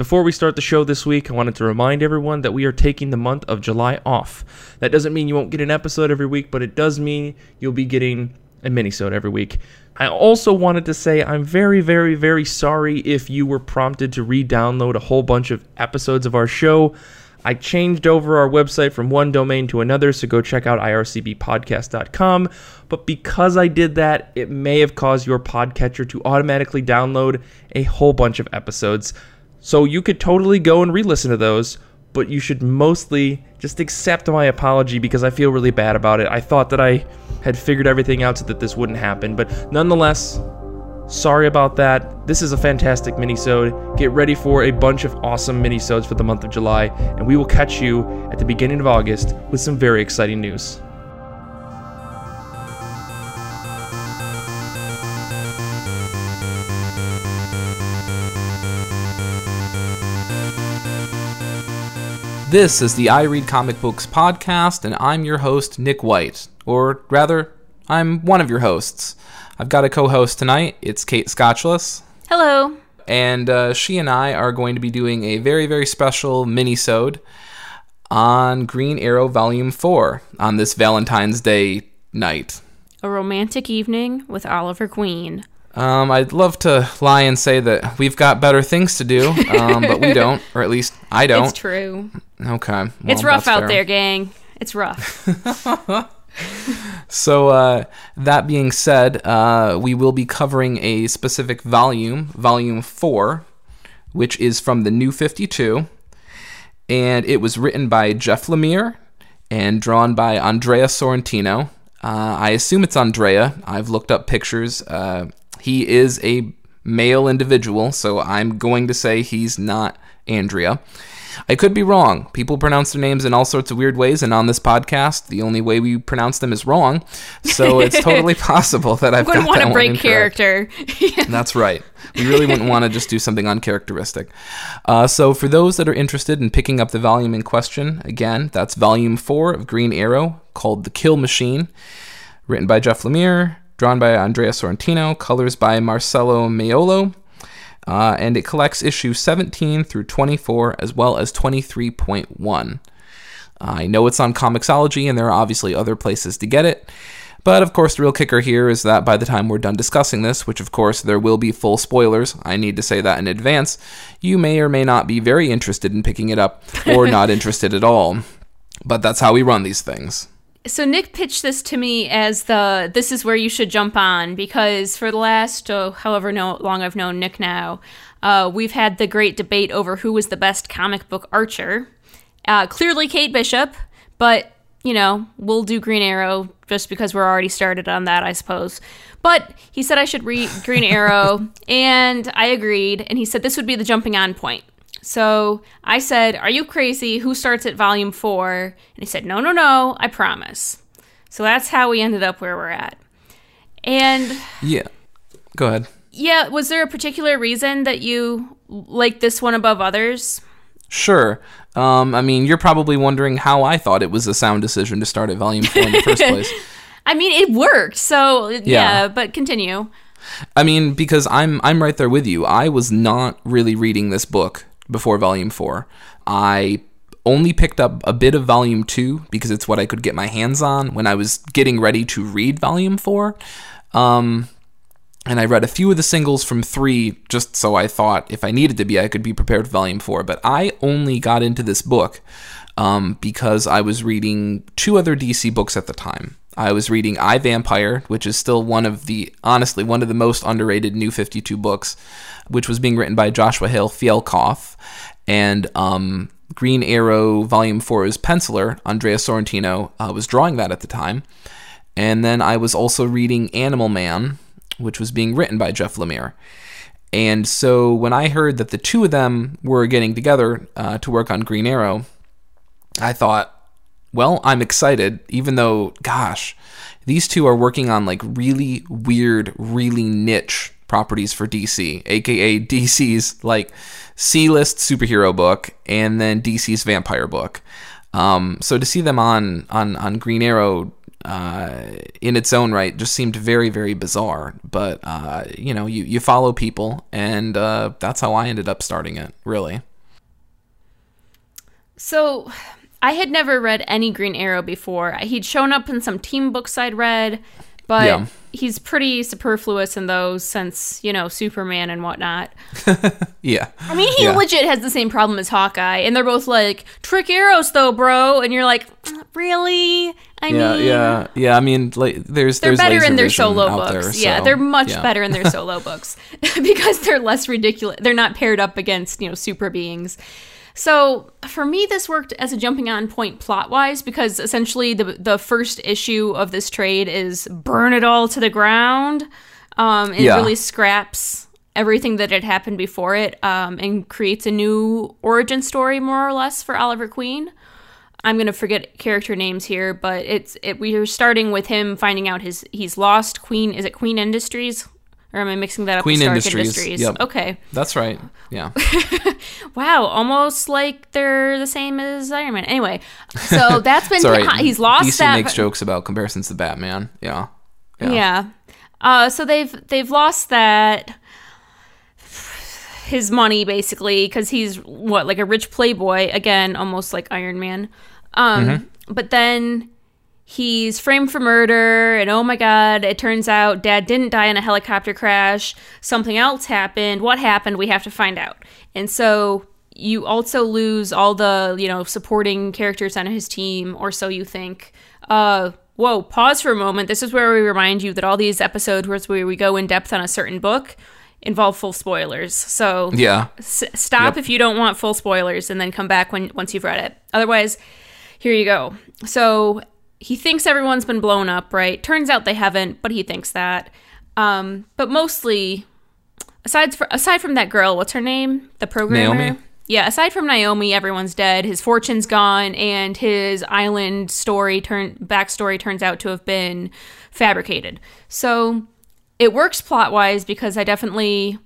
Before we start the show this week, I wanted to remind everyone that we are taking the month of July off. That doesn't mean you won't get an episode every week, but it does mean you'll be getting a minisode every week. I also wanted to say I'm very, very, very sorry if you were prompted to re-download a whole bunch of episodes of our show. I changed over our website from one domain to another, so go check out ircbpodcast.com. But because I did that, it may have caused your podcatcher to automatically download a whole bunch of episodes. So you could totally go and re listen to those, but you should mostly just accept my apology because I feel really bad about it. I thought that I had figured everything out so that this wouldn't happen, but nonetheless, sorry about that. This is a fantastic minisode. Get ready for a bunch of awesome minisodes for the month of July, and we will catch you at the beginning of August with some very exciting news. This is the I Read Comic Books podcast, and I'm your host, Nick White. Or rather, I'm one of your hosts. I've got a co host tonight. It's Kate Scotchless. Hello. And uh, she and I are going to be doing a very, very special mini-sode on Green Arrow Volume 4 on this Valentine's Day night. A romantic evening with Oliver Queen. Um, I'd love to lie and say that we've got better things to do, um, but we don't, or at least I don't. It's true. Okay. well, it's rough out fair. there, gang. It's rough. So, uh, that being said, uh, we will be covering a specific volume, Volume 4, which is from the New 52. And it was written by Jeff Lemire and drawn by Andrea Sorrentino. Uh, I assume it's Andrea. I've looked up pictures. Uh, he is a male individual, so I'm going to say he's not Andrea. I could be wrong. People pronounce their names in all sorts of weird ways, and on this podcast, the only way we pronounce them is wrong. So it's totally possible that I've done that. We Wouldn't want to break character. That's right. We really wouldn't want to just do something uncharacteristic. Uh, so, for those that are interested in picking up the volume in question, again, that's volume four of Green Arrow called The Kill Machine, written by Jeff Lemire, drawn by Andrea Sorrentino, colors by Marcelo Maiolo, uh, and it collects issues 17 through 24 as well as 23.1. I know it's on Comixology, and there are obviously other places to get it. But of course, the real kicker here is that by the time we're done discussing this, which of course there will be full spoilers, I need to say that in advance, you may or may not be very interested in picking it up or not interested at all. But that's how we run these things. So Nick pitched this to me as the this is where you should jump on because for the last oh, however no, long I've known Nick now, uh, we've had the great debate over who was the best comic book archer. Uh, clearly Kate Bishop, but you know we'll do Green Arrow just because we're already started on that, I suppose. But he said I should read Green Arrow, and I agreed. And he said this would be the jumping on point. So I said, Are you crazy? Who starts at volume four? And he said, No, no, no, I promise. So that's how we ended up where we're at. And Yeah. Go ahead. yeah, was there a particular reason that you like this one above others? Sure. Um, I mean, you're probably wondering how I thought it was a sound decision to start at Volume 4 in the first place. I mean, it worked. So yeah, Yeah. but continue. I mean, because I'm I'm right there with you. I was not really reading this book before volume 4. I only picked up a bit of volume 2 because it's what I could get my hands on when I was getting ready to read volume 4. Um and I read a few of the singles from 3 just so I thought if I needed to be I could be prepared for volume 4, but I only got into this book um, because I was reading two other DC books at the time. I was reading I Vampire, which is still one of the honestly one of the most underrated New Fifty Two books, which was being written by Joshua Hale Fialkov, and um, Green Arrow Volume 4's penciler Andrea Sorrentino uh, was drawing that at the time, and then I was also reading Animal Man, which was being written by Jeff Lemire. And so when I heard that the two of them were getting together uh, to work on Green Arrow, I thought, well, I'm excited, even though, gosh, these two are working on like really weird, really niche properties for DC, aka DC's like C list superhero book and then DC's vampire book. Um, so to see them on on on Green Arrow uh, in its own right just seemed very very bizarre. But uh, you know, you you follow people, and uh, that's how I ended up starting it. Really. So, I had never read any Green Arrow before. He'd shown up in some team books I'd read, but Yeah. he's pretty superfluous in those since, you know, Superman and whatnot. Yeah. I mean, he Yeah. legit has the same problem as Hawkeye, and they're both like, trick arrows though, bro. And you're like, mm, really? I Yeah, mean, yeah, yeah. I mean, like, there's they're there's better in their solo books. there, yeah, they're much yeah. better in their solo books because they're less ridiculous. They're not paired up against, you know, super beings. So for me, this worked as a jumping on point plot wise because essentially the the first issue of this trade is burn it all to the ground. Um, it Yeah. really scraps everything that had happened before it um, and creates a new origin story more or less for Oliver Queen. I'm gonna forget character names here, but it's it, we are starting with him finding out his he's lost Queen. Is it Queen Industries? Or am I mixing that up? Queen with Stark Industries, Industries. yep. Okay. That's right. Yeah. Wow, almost like they're the same as Iron Man. Anyway, so that's been right. he's lost DC that. makes jokes about comparisons to Batman. Yeah. Yeah. Uh, so they've they've lost that his money basically because he's what like a rich playboy again, almost like Iron Man. Um, Mm-hmm. but then he's framed for murder, and oh my god, it turns out Dad didn't die in a helicopter crash. Something else happened. What happened? We have to find out. And so you also lose all the you know supporting characters on his team, or so you think. Uh, whoa, pause for a moment. This is where we remind you that all these episodes where we go in depth on a certain book involve full spoilers. So Yeah. S- stop Yep. if you don't want full spoilers and then come back when once you've read it. Otherwise, here you go. So he thinks everyone's been blown up, right? Turns out they haven't, but he thinks that. Um, but mostly, aside for, aside from that girl, what's her name? The programmer. Naomi? Yeah, aside from Naomi, everyone's dead. His fortune's gone, and his island story turn backstory turns out to have been fabricated. So it works plot wise because I definitely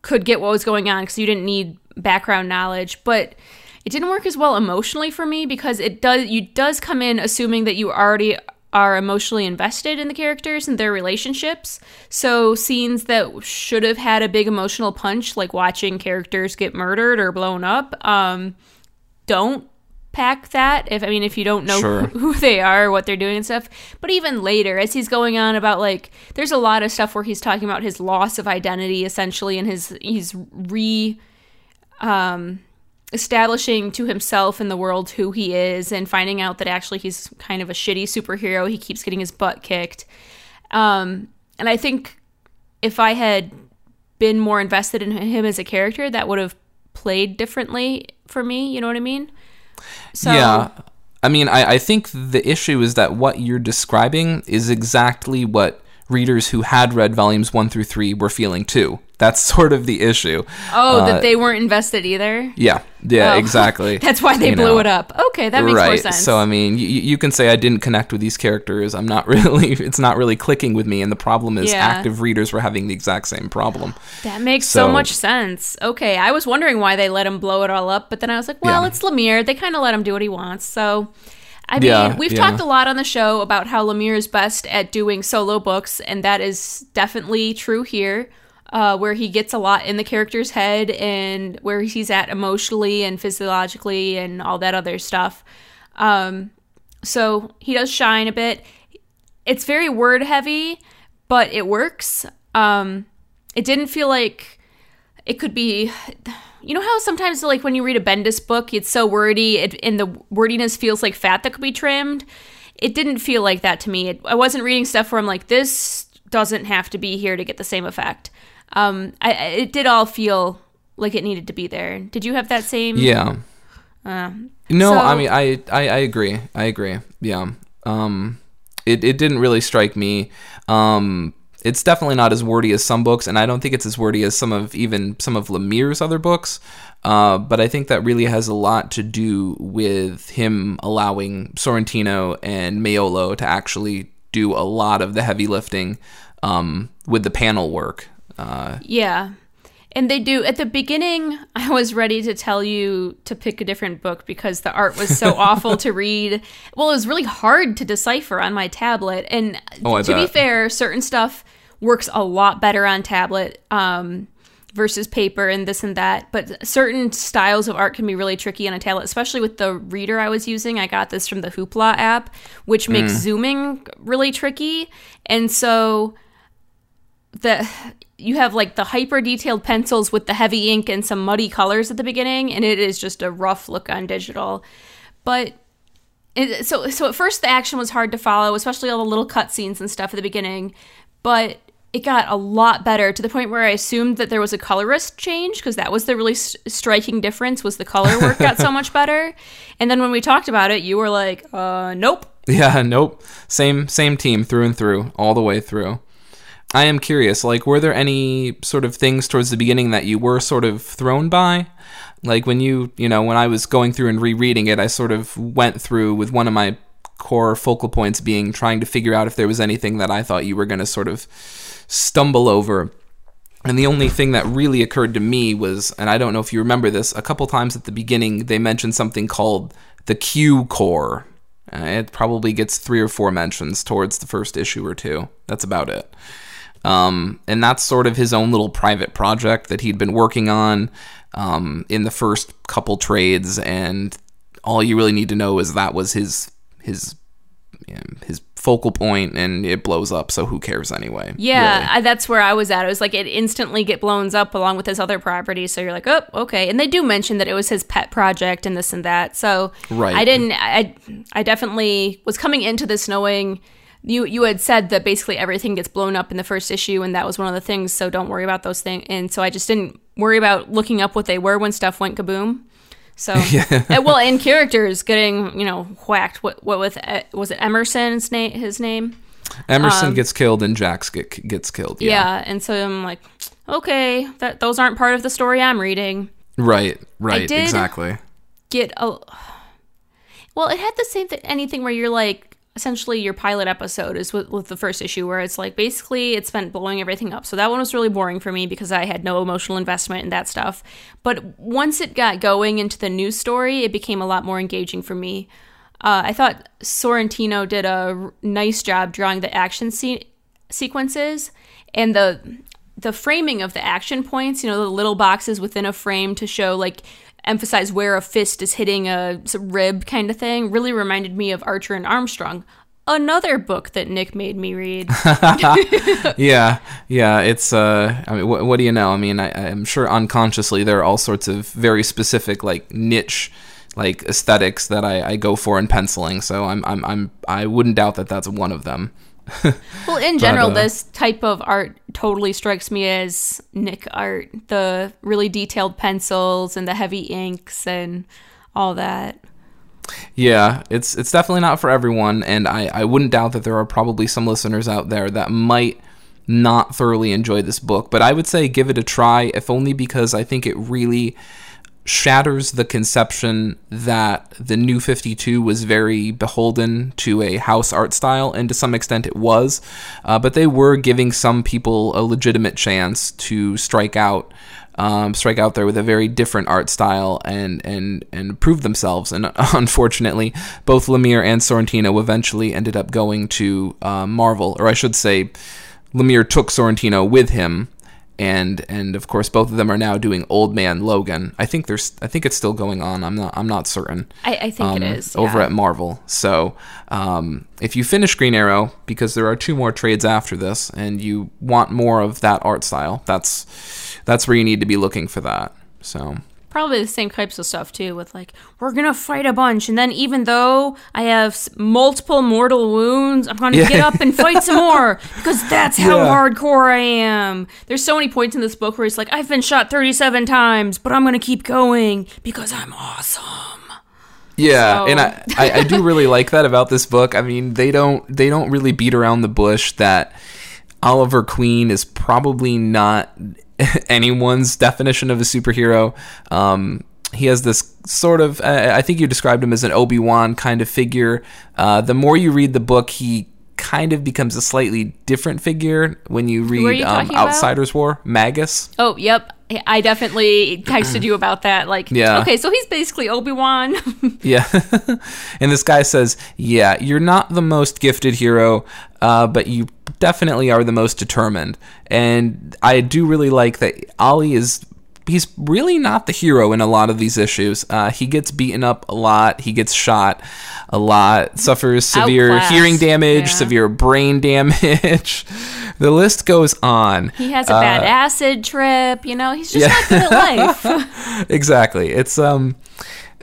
could get what was going on because you didn't need background knowledge, but it didn't work as well emotionally for me because it does you does come in assuming that you already are emotionally invested in the characters and their relationships. So scenes that should have had a big emotional punch, like watching characters get murdered or blown up, um, don't pack that if i mean if you don't know Sure. who they are what they're doing and stuff but even later as he's going on about like there's a lot of stuff where he's talking about his loss of identity essentially and his he's re um establishing to himself in the world who he is and finding out that actually he's kind of a shitty superhero he keeps getting his butt kicked um and i think if i had been more invested in him as a character that would have played differently for me you know what i mean so yeah. I mean, I, I think the issue is that what you're describing is exactly what readers who had read volumes one through three were feeling too. That's sort of the issue. oh Uh, that they weren't invested either Yeah, yeah, Oh. exactly. that's why they You blew know. it up okay that makes right. more sense So I mean, you, you can say I didn't connect with these characters. I'm not really. It's not really clicking with me. And the problem is, Yeah. active readers were having the exact same problem. That makes so, So- much sense. Okay, I was wondering why they let him blow it all up, but then I was like, well, Yeah. it's Lemire. They kind of let him do what he wants. So, I mean, Yeah, we've talked a lot on the show about how Lemire is best at doing solo books, and that is definitely true here. Uh, where he gets a lot in the character's head and where he's at emotionally and physiologically and all that other stuff. Um, so he does shine a bit. It's very word heavy, but it works. Um, it didn't feel like it could be. You know how sometimes, like when you read a Bendis book, it's so wordy, it, and the wordiness feels like fat that could be trimmed. It didn't feel like that to me. It, I wasn't reading stuff where I'm like, this doesn't have to be here to get the same effect. Um, I, it did all feel like it needed to be there. Did you have that same? Yeah. Uh, No, So- I mean, I, I, I agree. I agree. Yeah. Um, it, it didn't really strike me. Um, it's definitely not as wordy as some books, and I don't think it's as wordy as some of even some of Lemire's other books. Uh, but I think that really has a lot to do with him allowing Sorrentino and Maiolo to actually do a lot of the heavy lifting um, with the panel work. Uh, Yeah. And they do at the beginning I was ready to tell you to pick a different book because the art was so awful to read. Well, it was really hard to decipher on my tablet and Oh, to be fair, certain stuff works a lot better on tablet. Um versus paper and this and that. But certain styles of art can be really tricky on a tablet, especially with the reader I was using. I got this from the Hoopla app, which makes zooming really tricky. And so the you have like the hyper detailed pencils with the heavy ink and some muddy colors at the beginning, and it is just a rough look on digital. But it, so so at first the action was hard to follow, especially all the little cutscenes and stuff at the beginning. But it got a lot better to the point where I assumed that there was a colorist change because that was the really s- striking difference was the color work got so much better. And then when we talked about it, you were like, "Uh, nope." Yeah, nope. Same same team through and through, all the way through. I am curious, like were there any sort of things towards the beginning that you were sort of thrown by? Like when you, you know, when I was going through and rereading it, I sort of went through with one of my core focal points being trying to figure out if there was anything that I thought you were going to sort of stumble over. And the only thing that really occurred to me was, and I don't know if you remember this, a couple times at the beginning they mentioned something called the Q core. Uh, it probably gets three or four mentions towards the first issue or two. That's about it. Um, and that's sort of his own little private project that he'd been working on um, in the first couple trades. And all you really need to know is that was his his his focal point, and it blows up. So who cares anyway? Yeah, really. I, that's where I was at. It was like it instantly get blown up along with his other properties. So you're like, oh, okay. And they do mention that it was his pet project and this and that. So Right. I didn't. I I definitely was coming into this knowing. You, you had said that basically everything gets blown up in the first issue, and that was one of the things. So don't worry about those things. And so I just didn't worry about looking up what they were when stuff went kaboom. So and, well, and characters getting you know whacked. What what with uh, was it Emerson's name? His name. Emerson gets killed and Jax get, gets killed. um, Yeah. and so I'm like, okay, that those aren't part of the story I'm reading. Right, right, exactly. Get a well, it had the same thing. Anything where you're like, essentially, your pilot episode is with, with the first issue, where it's like basically it spent blowing everything up. So that one was really boring for me because I had no emotional investment in that stuff. But once it got going into the news story, it became a lot more engaging for me. Uh, I thought Sorrentino did a r- nice job drawing the action se- sequences and the the framing of the action points. You know, the little boxes within a frame to show like emphasize where a fist is hitting a rib kind of thing. Really reminded me of Archer and Armstrong. Another book that Nick made me read. yeah, yeah. It's uh, I mean, what, what do you know? I mean, I, I'm sure unconsciously there are all sorts of very specific like niche like aesthetics that I, I go for in penciling. So I'm I'm I'm I wouldn't doubt that that's one of them. Well, in general, uh, this type of art totally strikes me as Nick art. The really detailed pencils and the heavy inks and all that. Yeah, it's it's definitely not for everyone, and I, I wouldn't doubt that there are probably some listeners out there that might not thoroughly enjoy this book, but I would say give it a try, if only because I think it really shatters the conception that the new 52 was very beholden to a house art style, and to some extent it was. Uh, but they were giving some people a legitimate chance to strike out. Um, strike out there with a very different art style and and and prove themselves. And unfortunately, both Lemire and Sorrentino eventually ended up going to uh, Marvel, or I should say, Lemire took Sorrentino with him, and and of course both of them are now doing Old Man Logan. I think there's I think it's still going on. I'm not I'm not certain. I, I think it um, is over at Marvel. So um, if you finish Green Arrow, because there are two more trades after this, and you want more of that art style, that's that's where you need to be looking for that. So probably the same types of stuff too with like we're gonna fight a bunch and then even though i have multiple mortal wounds i'm gonna Yeah. get up and fight some more because that's how Yeah. hardcore i am there's so many points in this book where it's like i've been shot 37 times but i'm gonna keep going because i'm awesome Yeah, So- and I, I, I do really like that about this book. I mean, they don't they don't really beat around the bush that Oliver Queen is probably not anyone's definition of a superhero. Um, he has this sort of I I think you described him as an Obi Wan kind of figure. Uh, the more you read the book, he kind of becomes a slightly different figure when you read you um, about? Outsiders War, Magus. oh yep i definitely texted you about that like Yeah. okay so he's basically obi-wan Yeah. and this guy says, Yeah, you're not the most gifted hero, uh, but you definitely are the most determined. And I do really like that Ollie is he's really not the hero in a lot of these issues. Uh, he gets beaten up a lot. He gets shot a lot. Suffers severe Outclassed, hearing damage, yeah. severe brain damage. the list goes on. He has a bad acid trip. You know, he's just Uh, yeah. not good at life. exactly. It's um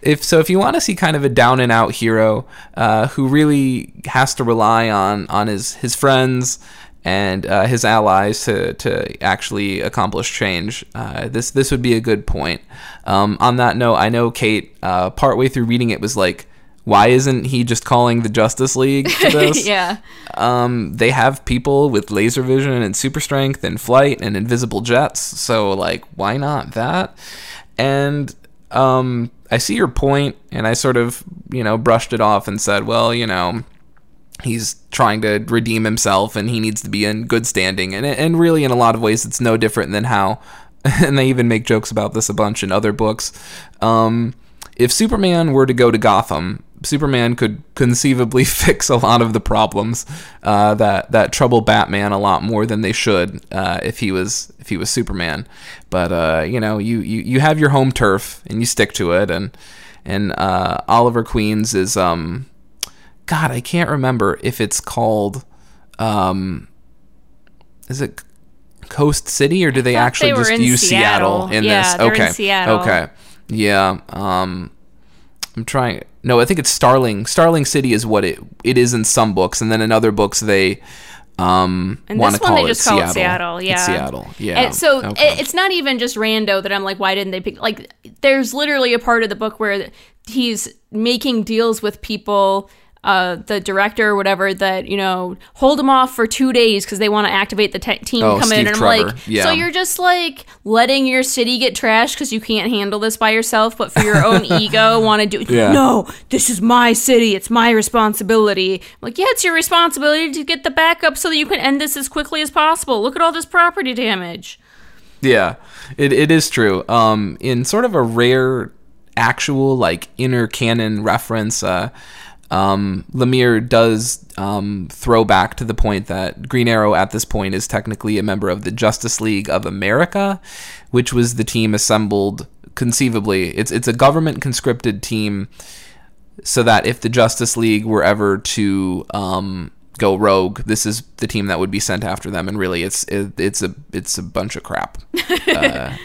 if so if you want to see kind of a down and out hero uh, who really has to rely on on his his friends and uh, his allies to, to actually accomplish change. Uh, this this would be a good point. Um, on that note, I know Kate uh, partway through reading it was like, why isn't he just calling the Justice League to this? yeah. um, they have people with laser vision and super strength and flight and invisible jets. So, like, why not that? And um, I see your point, and I sort of, you know, brushed it off and said, well, you know, he's trying to redeem himself and he needs to be in good standing. And, and really, in a lot of ways, it's no different than how, and they even make jokes about this a bunch in other books. Um, if Superman were to go to Gotham, Superman could conceivably fix a lot of the problems uh, that that trouble Batman a lot more than they should uh, if he was if he was Superman. But uh, you know, you, you you have your home turf and you stick to it. And and uh, Oliver Queens is um, God, I can't remember if it's called um, is it Coast City or do they actually they just use Seattle, Seattle. in Yeah, this? they're in okay, Seattle. okay, yeah. Um, I'm trying. No, I think it's Starling. Starling City is what it it is in some books, and then in other books they um And want this to one call they it just call Seattle. it Seattle. Yeah, It's Seattle. Yeah. And so Okay. it, it's not even just rando that I'm like, why didn't they pick? Like, there's literally a part of the book where he's making deals with people. Uh, the director or whatever that you know hold them off for two days because they want to activate the te- team Oh, come in Steve and I'm like Yeah. so you're just like letting your city get trashed because you can't handle this by yourself but for your own ego want to do Yeah. no this is my city it's my responsibility I'm like yeah it's your responsibility to get the backup so that you can end this as quickly as possible look at all this property damage Yeah, it, it is true. Um, in sort of a rare, actual like inner canon reference, uh, um, Lemire does um, throw back to the point that Green Arrow at this point is technically a member of the Justice League of America, which was the team assembled conceivably. It's it's a government conscripted team so that if the Justice League were ever to um, go rogue, this is the team that would be sent after them. And really, it's it, it's a it's a bunch of crap. uh,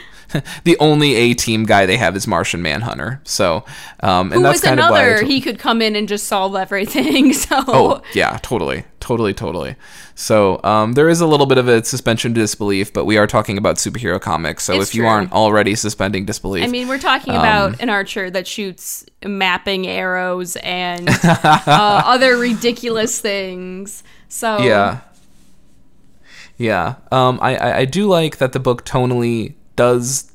the only A team guy they have is Martian Manhunter. So, um, and Who that's kind of why. Another? he could come in and just solve everything. So Oh yeah, totally, totally, totally. So um, there is a little bit of a suspension of disbelief, but we are talking about superhero comics. So It's if you aren't already suspending disbelief, I mean, we're talking Um, about an archer that shoots mapping arrows and uh, other ridiculous things. So Yeah. Yeah. Um, I, I do like that the book tonally does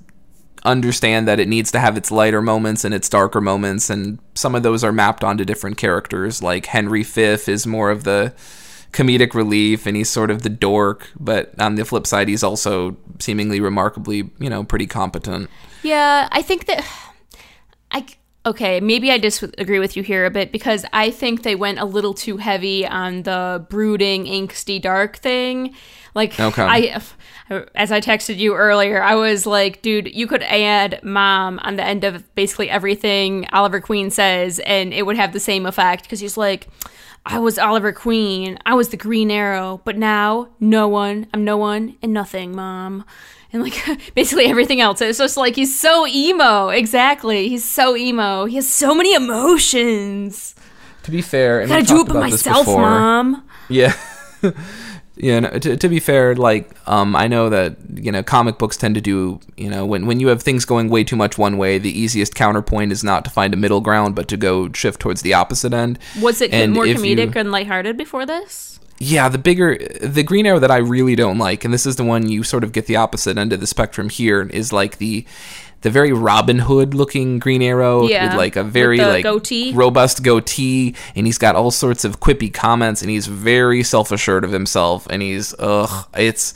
understand that it needs to have its lighter moments and its darker moments, and some of those are mapped onto different characters. Like Henry V is more of the comedic relief, and he's sort of the dork, but on the flip side, he's also seemingly remarkably, you know, pretty competent. Yeah, I think that I okay, maybe I disagree with you here a bit because I think they went a little too heavy on the brooding, angsty, dark thing. Like Okay. I as I texted you earlier, I was like, dude, you could add mom on the end of basically everything Oliver Queen says and it would have the same effect because he's like I was Oliver Queen. I was the Green Arrow, but now no one. I'm no one and nothing, mom. And like basically everything else. It's just like he's so emo. Exactly. He's so emo. He has so many emotions. To be fair, and Gotta do it by myself, mom. Yeah. yeah, no, to, to be fair, like um, I know that you know comic books tend to do you know when when you have things going way too much one way, the easiest counterpoint is not to find a middle ground, but to go shift towards the opposite end. Was it And more comedic you- and lighthearted before this? Yeah, the bigger the Green Arrow that I really don't like, and this is the one you sort of get the opposite end of the spectrum here, is like the the very Robin Hood looking Green Arrow Yeah, with like a very like goatee. robust goatee, and he's got all sorts of quippy comments, and he's very self assured of himself, and he's ugh, it's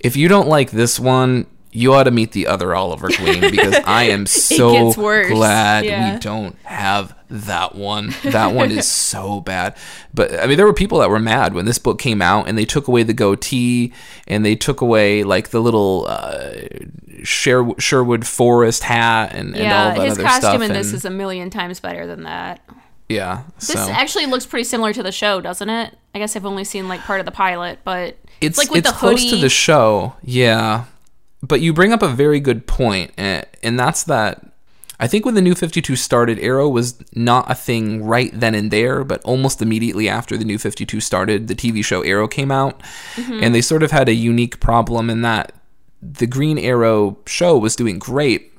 if you don't like this one. You ought to meet the other Oliver Queen because I am so glad yeah. we don't have that one. That one is so bad. But I mean, there were people that were mad when this book came out, and they took away the goatee, and they took away like the little uh, Sher- Sherwood Forest hat, and, and all Yeah, that his costume stuff. in this is a million times better than that. yeah. This actually looks pretty similar to the show, doesn't it? I guess I've only seen like part of the pilot, but it's like with it's the close to the show, yeah. But you bring up a very good point, and, and that's that. I think when the New Fifty Two started, Arrow was not a thing right then and there, but almost immediately after the New Fifty Two started, the TV show Arrow came out, Mm-hmm. and they sort of had a unique problem in that the Green Arrow show was doing great,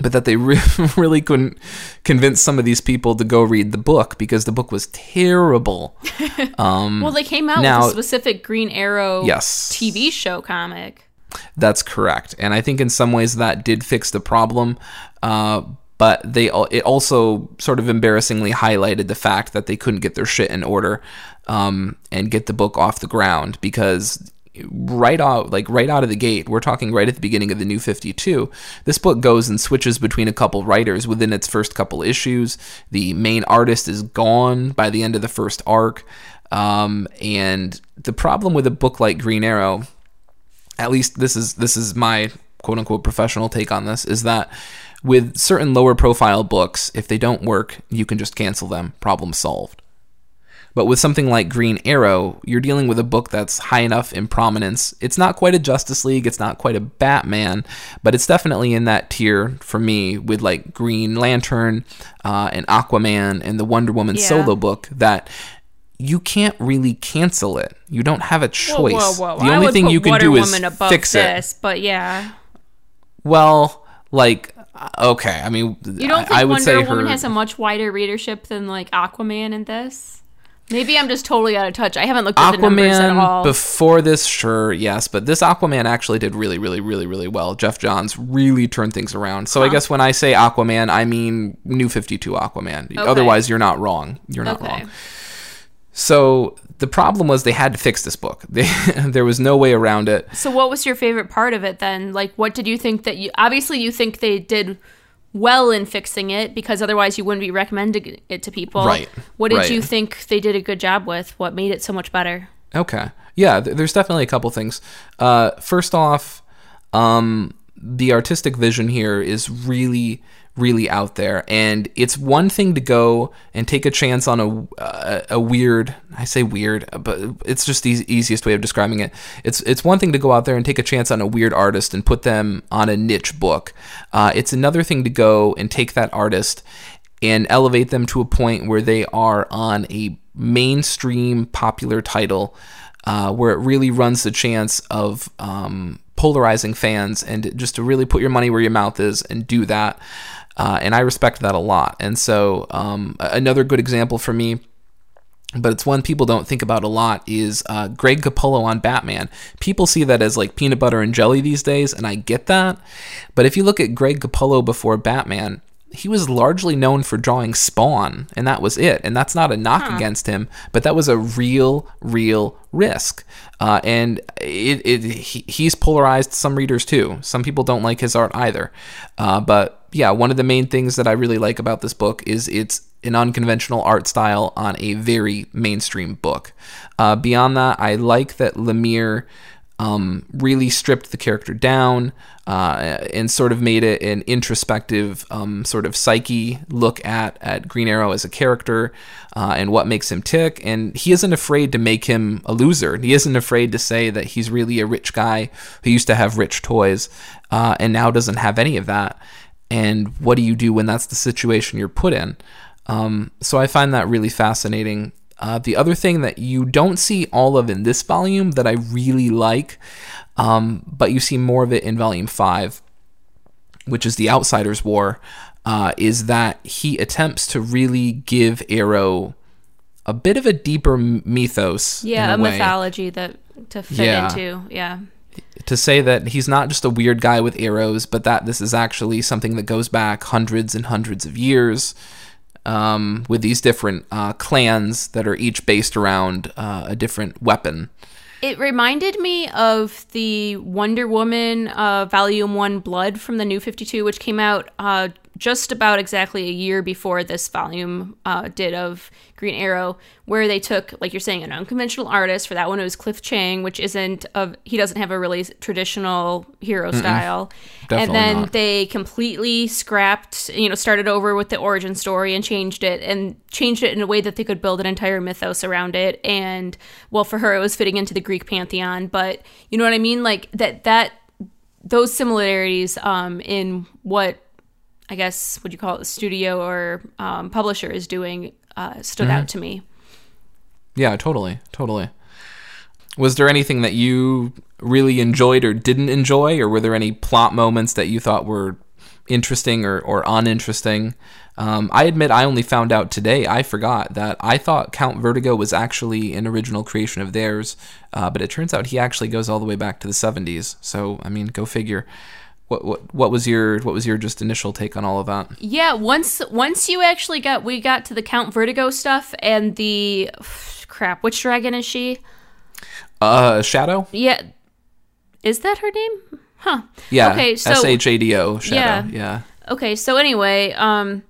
but that they re- really couldn't convince some of these people to go read the book because the book was terrible. well, they came out now- with a specific Green Arrow Yes. TV show comic. That's correct, and I think in some ways that did fix the problem. Uh, but they it also sort of embarrassingly highlighted the fact that they couldn't get their shit in order um, and get the book off the ground because right out like right out of the gate we're talking right at the beginning of the new 52 this book goes and switches between a couple writers within its first couple issues the main artist is gone by the end of the first arc um, and the problem with a book like green arrow at least this is this is my quote unquote professional take on this is that with certain lower profile books if they don't work you can just cancel them problem solved but with something like Green Arrow, you're dealing with a book that's high enough in prominence. It's not quite a Justice League, it's not quite a Batman, but it's definitely in that tier for me with like Green Lantern uh, and Aquaman and the Wonder Woman Yeah. solo book that you can't really cancel it. You don't have a choice. Whoa, whoa, whoa! The only thing you can do is fix this, it. but yeah, Well, like okay, I mean, you don't I, think I would Wonder say Woman her. has a much wider readership than like Aquaman in this? Maybe I'm just totally out of touch. I haven't looked at the numbers at all. before this, sure, yes, but this Aquaman actually did really, really, really, really well. Geoff Johns really turned things around. So I guess when I say Aquaman, I mean New Fifty Two Aquaman. Otherwise, you're not wrong. You're not Okay. wrong. So the problem was they had to fix this book. They, there was no way around it. So what was your favorite part of it then? Like what did you think that you obviously you think they did well in fixing it because otherwise you wouldn't be recommending it to people. Right, What did right. you think they did a good job with? What made it so much better? Okay. Yeah, th- there's definitely a couple things. Uh, first off, um, the artistic vision here is really, really out there, and it's one thing to go and take a chance on a a, a weird. I say weird, but it's just the easiest way of describing it. It's it's one thing to go out there and take a chance on a weird artist and put them on a niche book. Uh, it's another thing to go and take that artist and elevate them to a point where they are on a mainstream popular title uh, where it really runs the chance of um, polarizing fans and just to really put your money where your mouth is and do that. Uh, and I respect that a lot. And so, um, another good example for me but it's one people don't think about a lot is uh, Greg Capullo on Batman. People see that as like peanut butter and jelly these days, and I get that. But if you look at Greg Capullo before Batman, he was largely known for drawing Spawn, and that was it. And that's not a knock against him, but that was a real, real risk. Uh, and it, it he, he's polarized some readers too. Some people don't like his art either. Uh, but yeah, one of the main things that I really like about this book is it's an unconventional art style on a very mainstream book. Uh, beyond that, I like that Lemire um, really stripped the character down uh, and sort of made it an introspective um, sort of psyche look at at Green Arrow as a character uh, and what makes him tick. And he isn't afraid to make him a loser. He isn't afraid to say that he's really a rich guy who used to have rich toys uh, and now doesn't have any of that. And what do you do when that's the situation you're put in? Um, so I find that really fascinating. Uh, the other thing that you don't see all of in this volume that I really like, um, but you see more of it in volume five, which is the Outsiders War, uh, is that he attempts to really give Arrow a bit of a deeper m- mythos. Yeah, a a mythology that to fit Yeah. into. Yeah. to say that he's not just a weird guy with arrows, but that this is actually something that goes back hundreds and hundreds of years um, with these different uh, clans that are each based around uh, a different weapon. It reminded me of the Wonder Woman uh, Volume 1 Blood from the New 52, which came out uh, just about exactly a year before this volume uh, did of Green Arrow, where they took, like you're saying, an unconventional artist. For that one, it was Cliff Chiang, which isn't of he doesn't have a really traditional hero style. Definitely and then not. they completely scrapped, you know, started over with the origin story and changed it and changed it in a way that they could build an entire mythos around it. And well, for her, it was fitting into the Greek pantheon. But you know what I mean? Like that that those similarities um, in what I guess would you call it the studio or um, publisher is doing uh, stood out to me. Yeah, totally, totally. Was there anything that you really enjoyed or didn't enjoy, or were there any plot moments that you thought were interesting or, or uninteresting? Um, I admit I only found out today, I forgot, that I thought Count Vertigo was actually an original creation of theirs, uh, but it turns out he actually goes all the way back to the 70s. So, I mean, go figure. What, what what was your what was your just initial take on all of that? Yeah, once once you actually got we got to the Count Vertigo stuff and the crap, which dragon is she? Uh, Shado, Yeah, is that her name? Huh. yeah, Okay, so S H A D O, Shado, Yeah. yeah. Okay, so anyway, um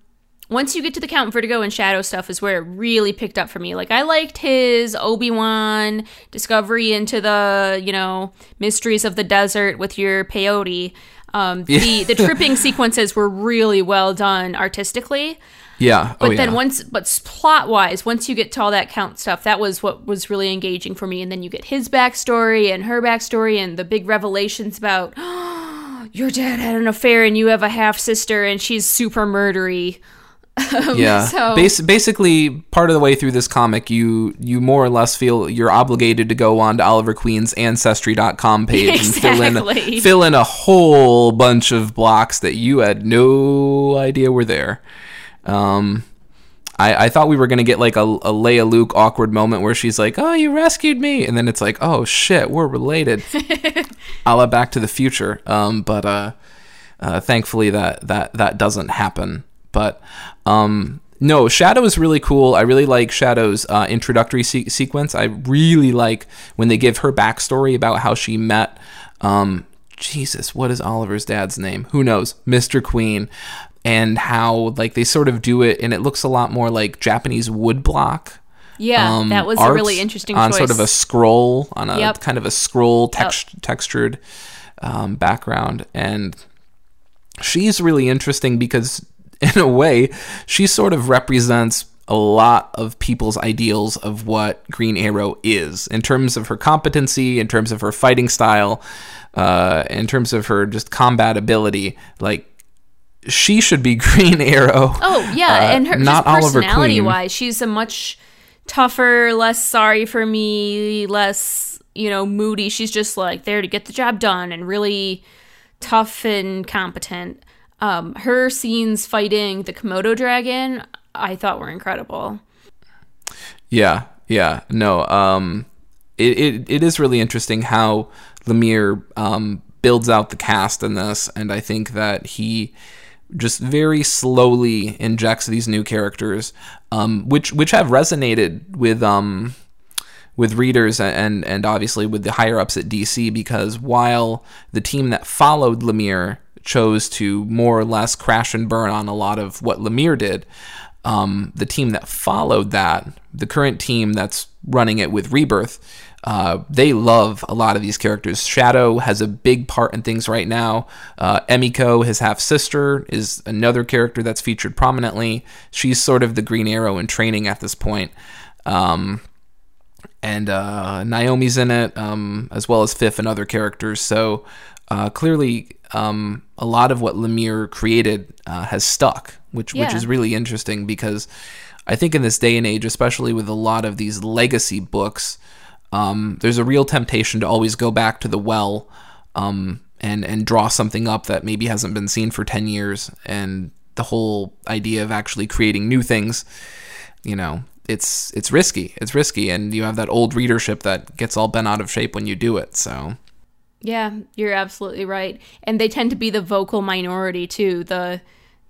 once you get to the Count Vertigo and Shado stuff is where it really picked up for me. Like I liked his Obi-Wan discovery into the, you know, mysteries of the desert with your peyote. Um, the the tripping sequences were really well done artistically. Yeah. But oh, then yeah. once, but plot wise, once you get to all that count stuff, that was what was really engaging for me. And then you get his backstory and her backstory and the big revelations about your dad had an affair and you have a half sister and she's super murdery. Yeah. so- Bas- basically, part of the way through this comic, you you more or less feel you're obligated to go on to Oliver Queen's Ancestry.com page and fill in fill in a whole bunch of blocks that you had no idea were there. Um, I, I thought we were gonna get like a, a Leia Luke awkward moment where she's like, "Oh, you rescued me," and then it's like, "Oh shit, we're related." a la Back to the Future. Um, but uh, uh, thankfully that that that doesn't happen. But um, no, Shado is really cool. I really like Shado's uh, introductory se- sequence. I really like when they give her backstory about how she met. Um, Jesus, what is Oliver's dad's name? Who knows? Mr. Queen. And how like they sort of do it, and it looks a lot more like Japanese woodblock Yeah, um, that was a really interesting on choice. sort of a scroll on a Yep. kind of a scroll text, textured um, background and she's really interesting because in a way she sort of represents a lot of people's ideals of what green arrow is in terms of her competency in terms of her fighting style uh, in terms of her just combat ability like she should be green arrow Oh yeah, uh, and her not personality wise, she's a much tougher, less sorry for me, less you know moody. She's just like there to get the job done and really tough and competent. Um, her scenes fighting the Komodo dragon, I thought were incredible. Yeah, yeah, no. Um, it, it, it is really interesting how Lemire um, builds out the cast in this, and I think that he just very slowly injects these new characters, um, which which have resonated with um with readers and and obviously with the higher ups at DC because while the team that followed Lemire chose to more or less crash and burn on a lot of what Lemire did, um, the team that followed that, the current team that's running it with Rebirth, uh, they love a lot of these characters. Shado has a big part in things right now. Uh, Emiko, his half sister, is another character that's featured prominently. She's sort of the Green Arrow in training at this point. Um, and uh, Naomi's in it, um, as well as Fifth and other characters. So uh, clearly, um, a lot of what Lemire created uh, has stuck, which which is really interesting because I think in this day and age, especially with a lot of these legacy books, um, there's a real temptation to always go back to the well um, and and draw something up that maybe hasn't been seen for ten years, and the whole idea of actually creating new things you know it's it's risky. It's risky. And you have that old readership that gets all bent out of shape when you do it. So Yeah, you're absolutely right. And they tend to be the vocal minority too. The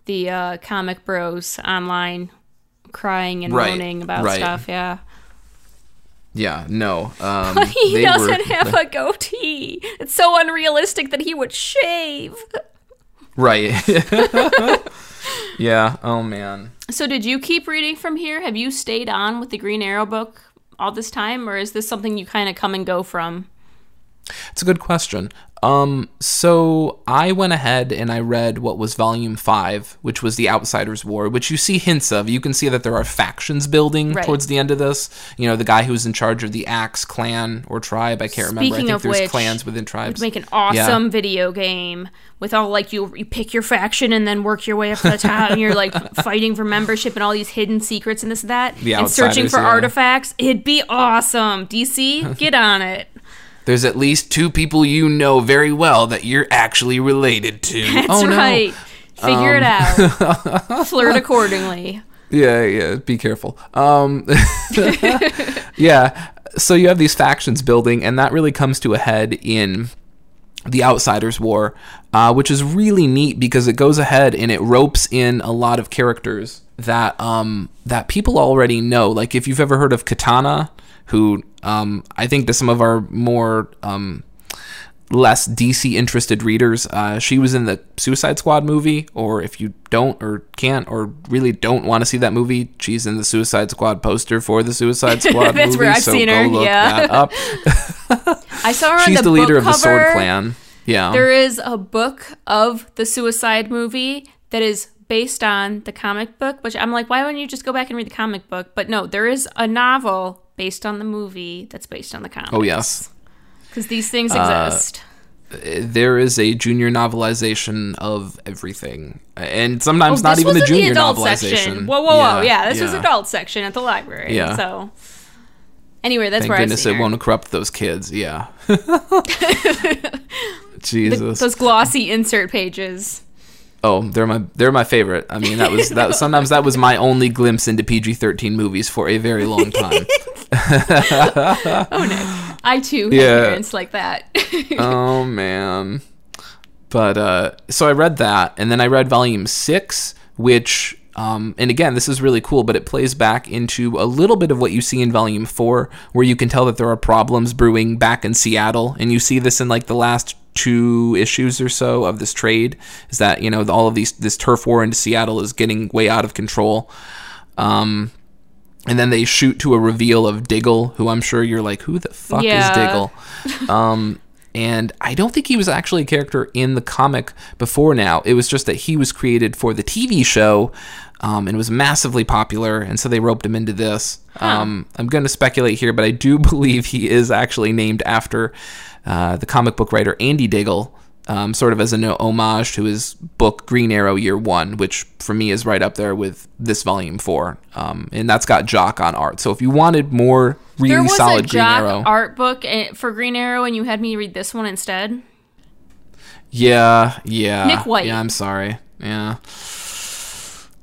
the uh, comic bros online crying and Right, moaning about right. stuff. Yeah. Yeah, no. Um, He they doesn't were- have a goatee. It's so unrealistic that he would shave. Right. yeah. Oh man. So, did you keep reading from here? Have you stayed on with the Green Arrow book all this time, or is this something you kind of come and go from? It's a good question. Um, so I went ahead and I read what was volume five, which was the Outsiders War, which you see hints of. You can see that there are factions building Right. towards the end of this. You know, the guy who's in charge of the Axe clan or tribe, I can't remember. I Speaking think of there's which, clans within tribes. Would make an awesome video game with all like you, you pick your faction and then work your way up to the top, and you're like fighting for membership and all these hidden secrets and this and that, The and searching for yeah. artifacts. It'd be awesome. DC, get on it. There's at least two people you know very well that you're actually related to. That's oh, no. Um, right. Figure it out. Flirt accordingly. Yeah, yeah. Be careful. Um, yeah. So you have these factions building, and that really comes to a head in the Outsiders War, uh, which is really neat because it goes ahead and it ropes in a lot of characters that um, that people already know. Like if you've ever heard of Katana, who um, I think to some of our more um, less DC interested readers. Uh, she was in the Suicide Squad movie, or if you don't or can't or really don't want to see that movie, she's in the Suicide Squad poster for the Suicide Squad That's movie. where I've so seen go her, look yeah. that up. I saw her on She's the, the, leader book of the Sword. Clan. Yeah. There is a book of the Suicide movie that is based on the comic book, which I'm like, why wouldn't you just go back and read the comic book? But no, there is a novel based on the movie that's based on the comic. oh yes. because these things Uh, exist. There is a junior novelization of everything, and sometimes Oh, not even the junior adult novelization. section. Whoa, whoa, whoa! Yeah, this was adult section at the library. Yeah. So anyway, that's Thank where goodness seen it won't corrupt those kids. Yeah. The- Jesus. those glossy insert pages. Oh, they're my they're my favorite. I mean, that was that. Sometimes that was my only glimpse into PG thirteen movies for a very long time. Oh no. I too have Yeah. parents like that. oh man. But uh, so I read that, and then I read volume six, which, um, and again, this is really cool, but it plays back into a little bit of what you see in volume four, where you can tell that there are problems brewing back in Seattle, and you see this in like the last two issues or so of this trade. Is that you know all of these this turf war into Seattle is getting way out of control. Um, and then they shoot to a reveal of Diggle, who I'm sure you're like, who the fuck Yeah. is Diggle? Um, and I don't think he was actually a character in the comic before now. It was just that he was created for the TV show um, and was massively popular, and so they roped him into this. Um, I'm going to speculate here, but I do believe he is actually named after uh, the comic book writer Andy Diggle. Um, sort of as an homage to his book Green Arrow Year One, which for me is right up there with this volume four, um, and that's got Jock on art. So if you wanted more really there was solid a Green Jock Arrow, art book eh, for Green Arrow, and you had me read this one instead. Yeah, yeah. Nick White. Yeah, I'm sorry. Yeah.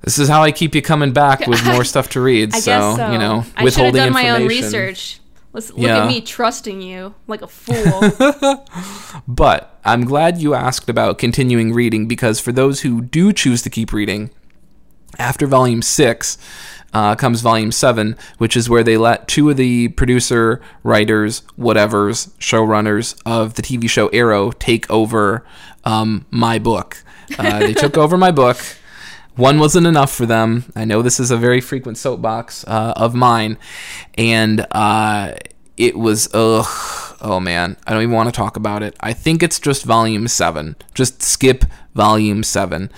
This is how I keep you coming back with more stuff to read. I so, guess so. you know, I should have withholding done my own research. Let's look Yeah. at me trusting you like a fool. But I'm glad you asked about continuing reading because for those who do choose to keep reading, after volume six uh, comes volume seven, which is where they let two of the producer, writers, whatevers, showrunners of the TV show Arrow take over um, my book. Uh, they took over my book. One wasn't enough for them. I know this is a very frequent soapbox uh, of mine, and uh, it was ugh. Oh man, I don't even want to talk about it. I think it's just volume seven. Just skip volume seven.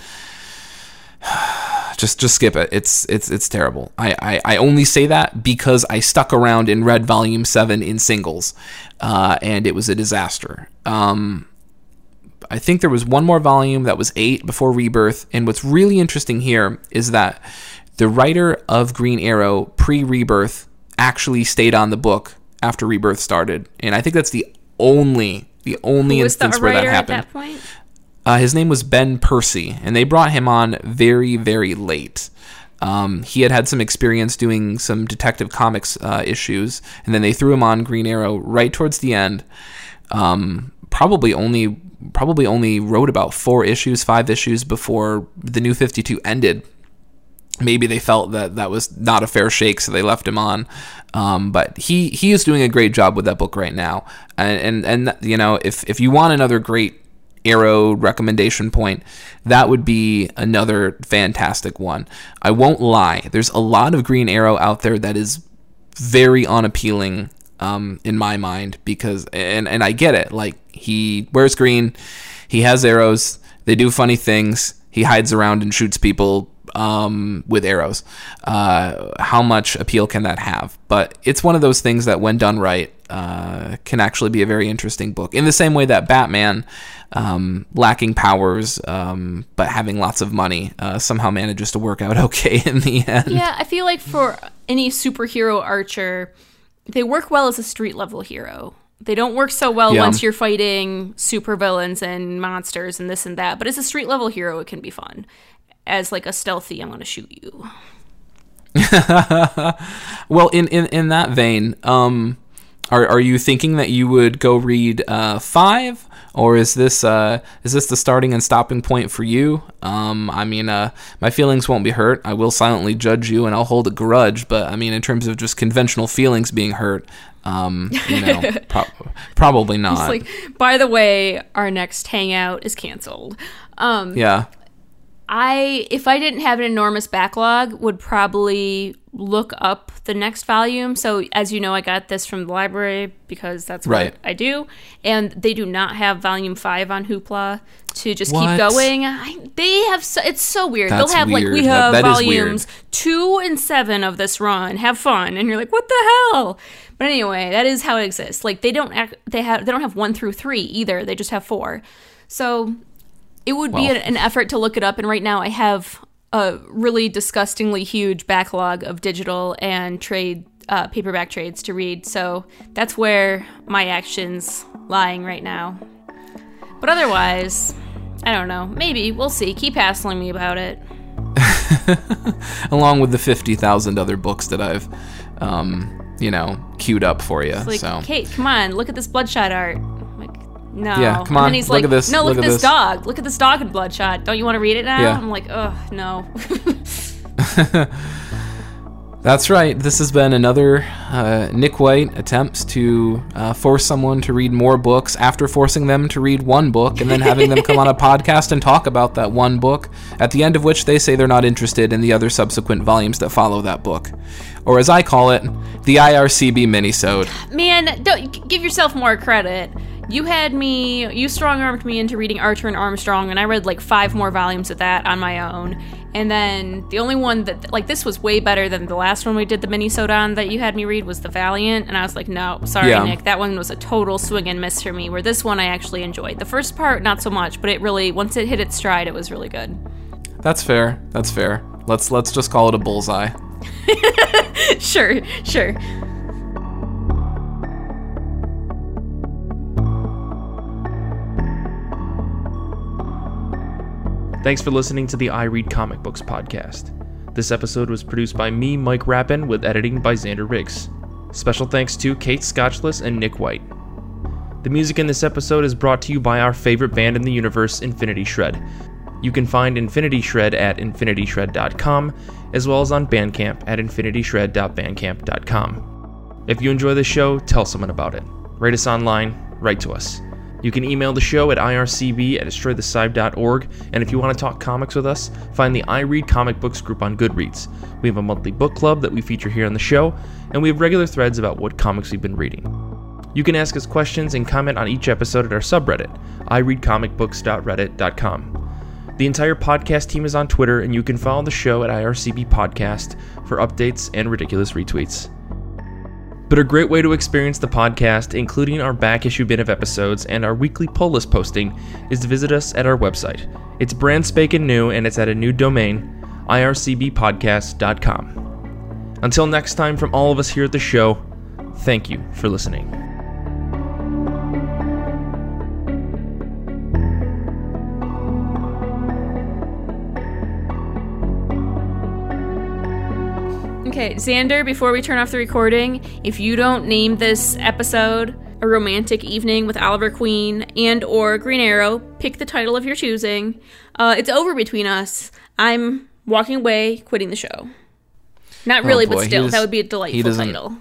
just just skip it. It's it's it's terrible. I, I, I only say that because I stuck around and read volume seven in singles, uh, and it was a disaster. Um, I think there was one more volume that was eight before Rebirth. And what's really interesting here is that the writer of Green Arrow pre Rebirth actually stayed on the book after Rebirth started. And I think that's the only the only was the instance where that writer at happened. that point? Uh, his name was Ben Percy, and they brought him on very, very late. Um, he had had some experience doing some Detective Comics uh, issues, and then they threw him on Green Arrow right towards the end. Um, probably only, probably only wrote about four issues, five issues before the New Fifty Two ended. maybe they felt that that was not a fair shake, so they left him on. Um, but he he is doing a great job with that book right now, and and, and you know if if you want another great arrow recommendation point, that would be another fantastic one. I won't lie, there's a lot of Green Arrow out there that is very unappealing um, in my mind because and and I get it. Like he wears green, he has arrows, they do funny things, he hides around and shoots people um, with arrows. Uh, how much appeal can that have? But it's one of those things that, when done right, uh, can actually be a very interesting book. In the same way that Batman, um, lacking powers um, but having lots of money, uh, somehow manages to work out okay in the end. Yeah, I feel like for any superhero archer, they work well as a street level hero. They don't work so well Yeah. once you're fighting supervillains and monsters and this and that. But as a street level hero, it can be fun. As like a stealthy, I'm gonna shoot you. Well, in, in, in that vein, um, are, are you thinking that you would go read uh, five, or is this uh, is this the starting and stopping point for you? Um, I mean, uh, my feelings won't be hurt. I will silently judge you, and I'll hold a grudge. But I mean, in terms of just conventional feelings being hurt, um, you know, pro- probably not. It's like, by the way, our next hangout is canceled. Um, yeah, I, if I didn't have an enormous backlog, would probably look up the next volume. So, as you know, I got this from the library because that's what Right. I do, and they do not have volume five on Hoopla to just What? keep going. I, they have, so, it's so weird. That's They'll have like we weird. That- have that is weird. volumes two and seven of this run. Have fun, and you're like, what the hell? But anyway, that is how it exists. Like they don't act, they have they don't have one through three either. They just have four. So it would be Well. an, an effort to look it up and right now i have a really disgustingly huge backlog of digital and trade uh, paperback trades to read. So that's where my actions lying right now. But otherwise i don't know. Maybe. We'll see. Keep hassling me about it. Along with the fifty thousand other books that I've, um, you know, queued up for you. Like so. Kate come on. Look at this bloodshot art no Yeah, come and on, then he's look like at this, no look, look at at this this." dog look at this dog in bloodshot don't you want to read it now Yeah. i'm like ugh no That's right. This has been another uh, Nick White attempts to uh, force someone to read more books after forcing them to read one book and then having them come on a podcast and talk about that one book, at the end of which they say they're not interested in the other subsequent volumes that follow that book. Or as I call it, the IRCB minisode. Man, don't give yourself more credit. You had me, you strong armed me into reading Archer and Armstrong, and I read like five more volumes of that on my own. And then the only one that, like, this was way better than the last one we did the mini on that you had me read was The Valiant. And I was like, no, sorry, Yeah. Nick. That one was a total swing and miss for me, where this one I actually enjoyed. The first part, not so much, but it really, once it hit its stride, it was really good. That's fair. That's fair. Let's let's just call it a bullseye. sure, sure. Thanks for listening to the I Read Comic Books podcast. This episode was produced by me, Mike Rappin, with editing by Xander Riggs. Special thanks to Kate Scotchless and Nick White. The music in this episode is brought to you by our favorite band in the universe, Infinity Shred. You can find Infinity Shred at infinityshred.com, as well as on Bandcamp at infinityshred.bandcamp.com. If you enjoy the show, tell someone about it. Rate us online, write to us. You can email the show at ircb at destroythecybe.org, and if you want to talk comics with us, find the I Read Comic Books group on Goodreads. We have a monthly book club that we feature here on the show, and we have regular threads about what comics we've been reading. You can ask us questions and comment on each episode at our subreddit, ireadcomicbooks.reddit.com. The entire podcast team is on Twitter, and you can follow the show at IRCB Podcast for updates and ridiculous retweets. But a great way to experience the podcast, including our back issue bin of episodes and our weekly pull list posting, is to visit us at our website. It's brand spanking new, and it's at a new domain, ircbpodcast.com. Until next time, from all of us here at the show, thank you for listening. Okay, Xander, before we turn off the recording, if you don't name this episode a romantic evening with Oliver Queen and or Green Arrow, pick the title of your choosing. Uh, it's over between us. I'm walking away, quitting the show. Not really, Oh, but still, does- that would be a he delightful doesn't- title.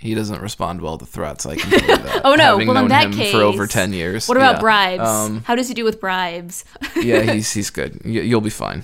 He doesn't respond well to threats. I can tell you that. Oh, no. Having Well, in that case, for over ten years. What about Yeah. bribes? Um, How does he do with bribes? yeah, he's he's good. You, you'll be fine.